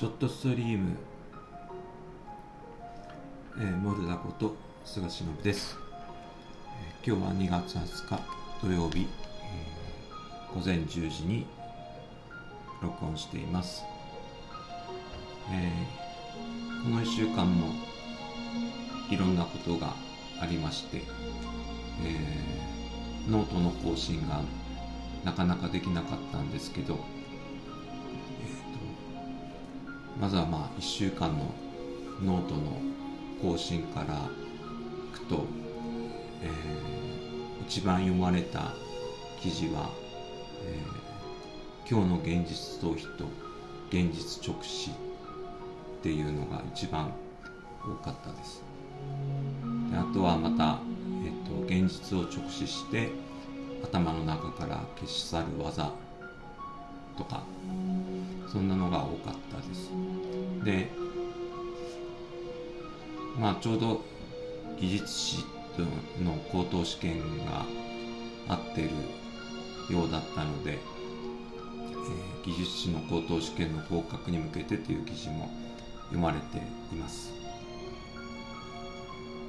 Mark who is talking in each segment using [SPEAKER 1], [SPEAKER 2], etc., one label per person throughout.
[SPEAKER 1] ちょっとストリーム、えー、モルダこと菅忍です、えー今日は2月20日土曜日、えー午前10時に録音しています、えーこの1週間もいろんなことがありまして、えーノートの更新がなかなかできなかったんですけど、まずはまあ1週間のノートの更新からいくと、えー一番読まれた記事は、えー今日の現実逃避と現実直視っていうのが一番多かったです。であとはまた、えー、と現実を直視して頭の中から消し去る技とかそんなのが多かったです。でまあちょうど技術士の高等試験があってるようだったので、えー技術士の高等試験の合格に向けてという記事も読まれています。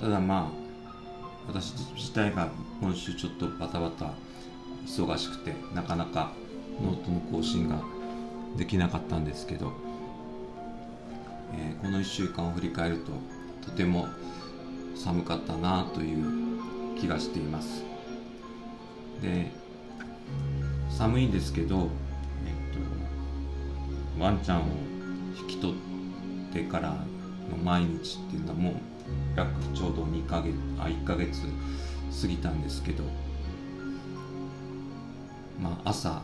[SPEAKER 1] ただまあ私自体が今週ちょっとバタバタ忙しくてなかなかノートの更新ができなかったんですけど、えーこの1週間を振り返るととても寒かったなという気がしています。で寒いんですけど、えっと、ワンちゃんを引き取ってからの毎日っていうのはもう約ちょうど2ヶ月あ1ヶ月過ぎたんですけどまあ朝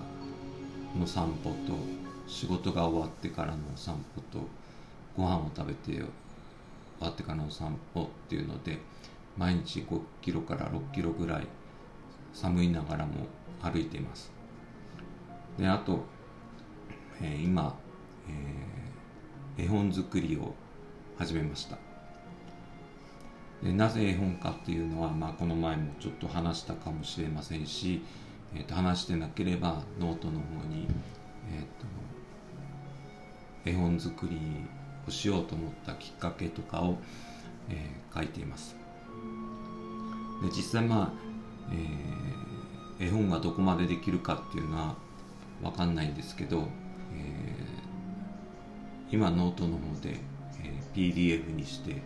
[SPEAKER 1] の散歩と仕事が終わってからのお散歩とご飯を食べて終わってからのお散歩っていうので毎日5キロから6キロぐらい寒いながらも歩いています。であと、えー今、えー絵本作りを始めました。でなぜ絵本かっていうのは、まあ、この前もちょっと話したかもしれませんし、えーと話してなければノートの方に、えーと絵本作りをしようと思ったきっかけとかを、えー書いています。で実際まあ、えー絵本がどこまでできるかっていうのは分かんないんですけど、えー今ノートの方で、えー PDF にして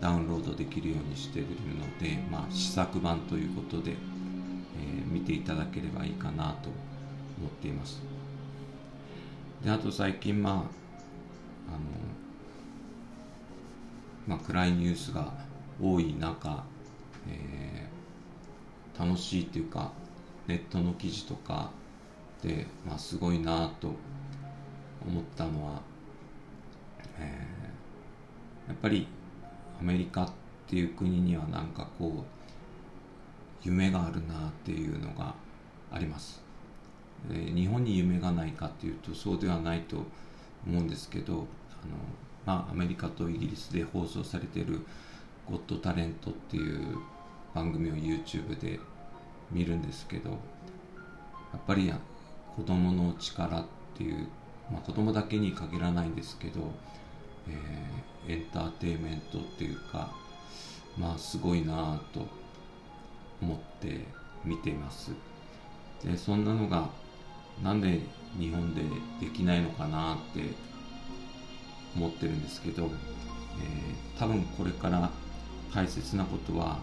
[SPEAKER 1] ダウンロードできるようにしているので、まあ、試作版ということで、えー見ていただければいいかなと思っています。であと最近まああのまあ、暗いニュースが多い中、えー楽しいっていうかネットの記事とかで、まあ、すごいなと思ったのは、えーやっぱりアメリカっていう国にはなんかこう夢があるなっていうのがあります。日本に夢がないかっていうとそうではないと思うんですけどあの、まあ、アメリカとイギリスで放送されている「ゴッドタレント」っていう番組を YouTube で見るんですけどやっぱり子供の力っていう、まあ、子供だけに限らないんですけど、えーエンターテインメントっていうかまあすごいなぁと思って見てます。でそんなのがなんで日本でできないのかなって思ってるんですけど、えー多分これから大切なことは、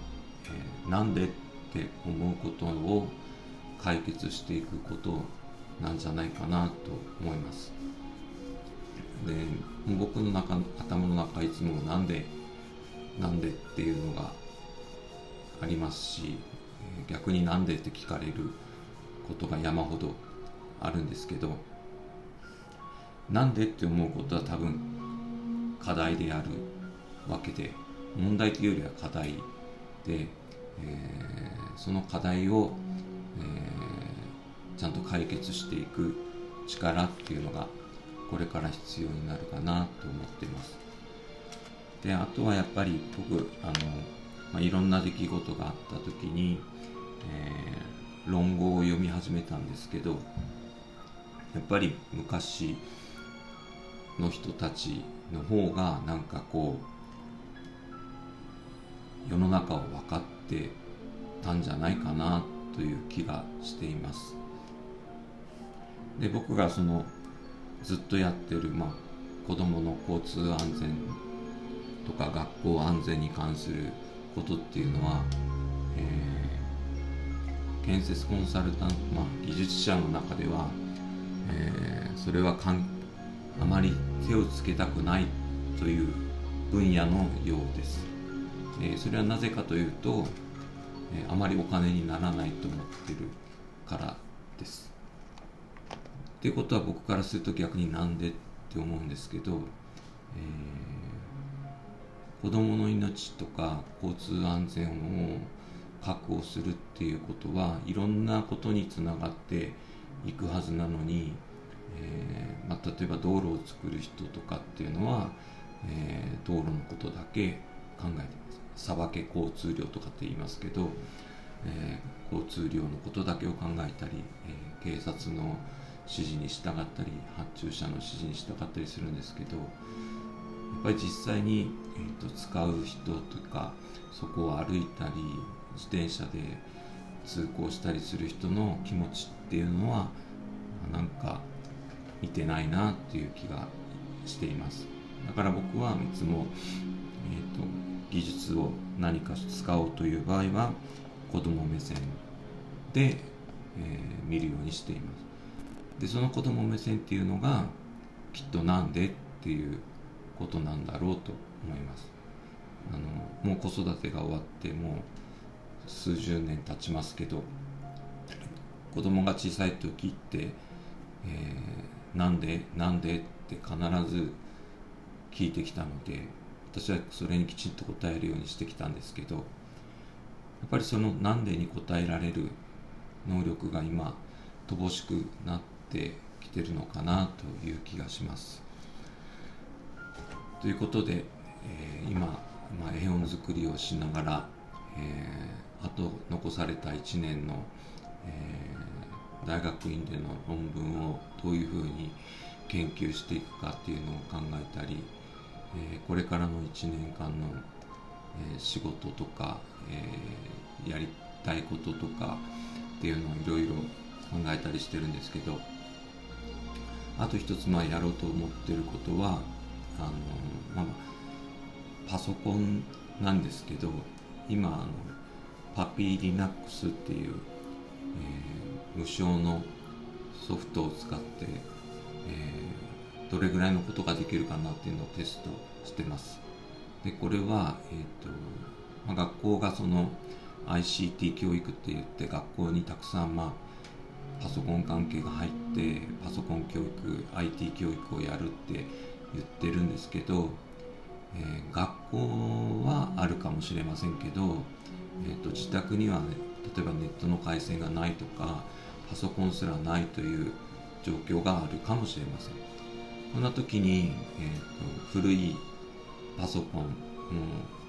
[SPEAKER 1] えーなんでって思うことを解決していくことなんじゃないかなと思います。で僕の中頭の中いつもなんでなんでっていうのがありますし逆になんでって聞かれることが山ほどあるんですけどなんでって思うことは多分課題であるわけで問題というよりは課題で、えーその課題を、えーちゃんと解決していく力っていうのがこれから必要になるかなと思ってます。であとはやっぱり僕あの、まあ、いろんな出来事があった時に、えー論語を読み始めたんですけどやっぱり昔の人たちの方がなんかこう世の中を分かってたんじゃないかなという気がしています。で僕がそのずっとやってる、まあ、子どもの交通安全とか学校安全に関することっていうのは、えー、建設コンサルタント、まあ、技術者の中では、えー、それはかんあまり手をつけたくないという分野のようです、えー、それはなぜかというと、えあまりお金にならないと思ってるからです。っていうことは僕からすると逆になんでって思うんですけど、えー、子供の命とか交通安全を確保するっていうことはいろんなことにつながっていくはずなのに、例えば道路を作る人とかっていうのは、えー、道路のことだけ考えてます。さばけ交通量とかって言いますけど、えー、交通量のことだけを考えたり、えー、警察の指示に従ったり発注者の指示に従ったりするんですけどやっぱり実際に、えーと、使う人とかそこを歩いたり自転車で通行したりする人の気持ちっていうのはなんか見てないなっていう気がしています。だから僕はいつも、えーと、技術を何か使おうという場合は子供目線で、えー、見るようにしています。でその子供目線っていうのがきっとなんでっていうことなんだろうと思います。あのもう子育てが終わってもう数十年経ちますけど子供が小さい時って、えー、なんでなんでって必ず聞いてきたので私はそれにきちんと答えるようにしてきたんですけどやっぱりその「なんで」に答えられる能力が今乏しくなってきてるのかなという気がします。ということで、えー、今、まあ、絵本作りをしながら、えー、あと残された1年の、えー、大学院での論文をどういうふうに研究していくかっていうのを考えたり、えこれからの1年間の、え仕事とか、えやりたいこととかっていうのをいろいろ考えたりしてるんですけどあと一つまあやろうと思ってることはあの、まあ、パソコンなんですけど今あのパピーリナックスっていう、無償のソフトを使って、えー、どれぐらいのことができるかなっていうのをテストしてます。でこれは、えーとまあ、学校がその ICT 教育って言って学校にたくさんまあパソコン関係が入ってパソコン教育 IT 教育をやるって言ってるんですけど、えー、学校はあるかもしれませんけど、えーと、自宅には、ね、例えばネットの回線がないとかパソコンすらないという状況があるかもしれません。こんな時に、えーと、古いパソコンもう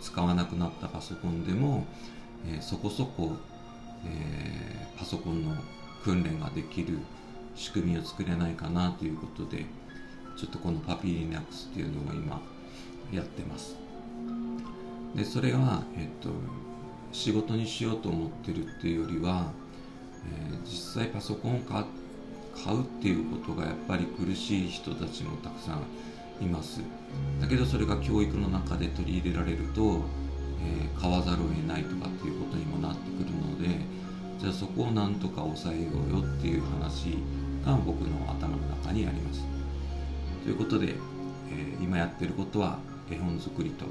[SPEAKER 1] 使わなくなったパソコンでも、えー、そこそこ、えー、パソコンの訓練ができる仕組みを作れないかなということでちょっとこのパピーリナックスっていうのを今やってます。でそれは、えっと、仕事にしようと思ってるっていうよりは、えー、実際パソコンを買うっていうことがやっぱり苦しい人たちもたくさんいますだけどそれが教育の中で取り入れられると、えー、買わざるを得ないとかっていうことにもなってくるのでじゃあそこをなんとか抑えようよっていう話が僕の頭の中にあります。ということで、えー、今やってることは絵本作りと、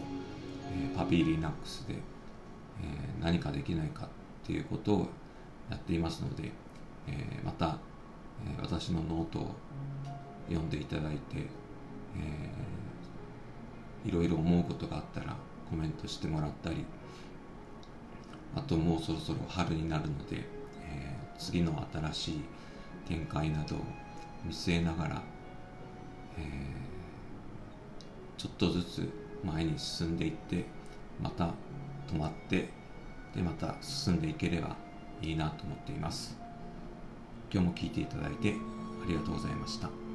[SPEAKER 1] えー、 Puppy Linux で、えー、何かできないかっていうことをやっていますので、えまた、え私のノートを読んでいただいて、えいろいろ思うことがあったらコメントしてもらったりあともうそろそろ春になるので、えー、次の新しい展開などを見据えながら、えー、ちょっとずつ前に進んでいってまた止まってでまた進んでいければいいなと思っています。今日も聞いていただいてありがとうございました。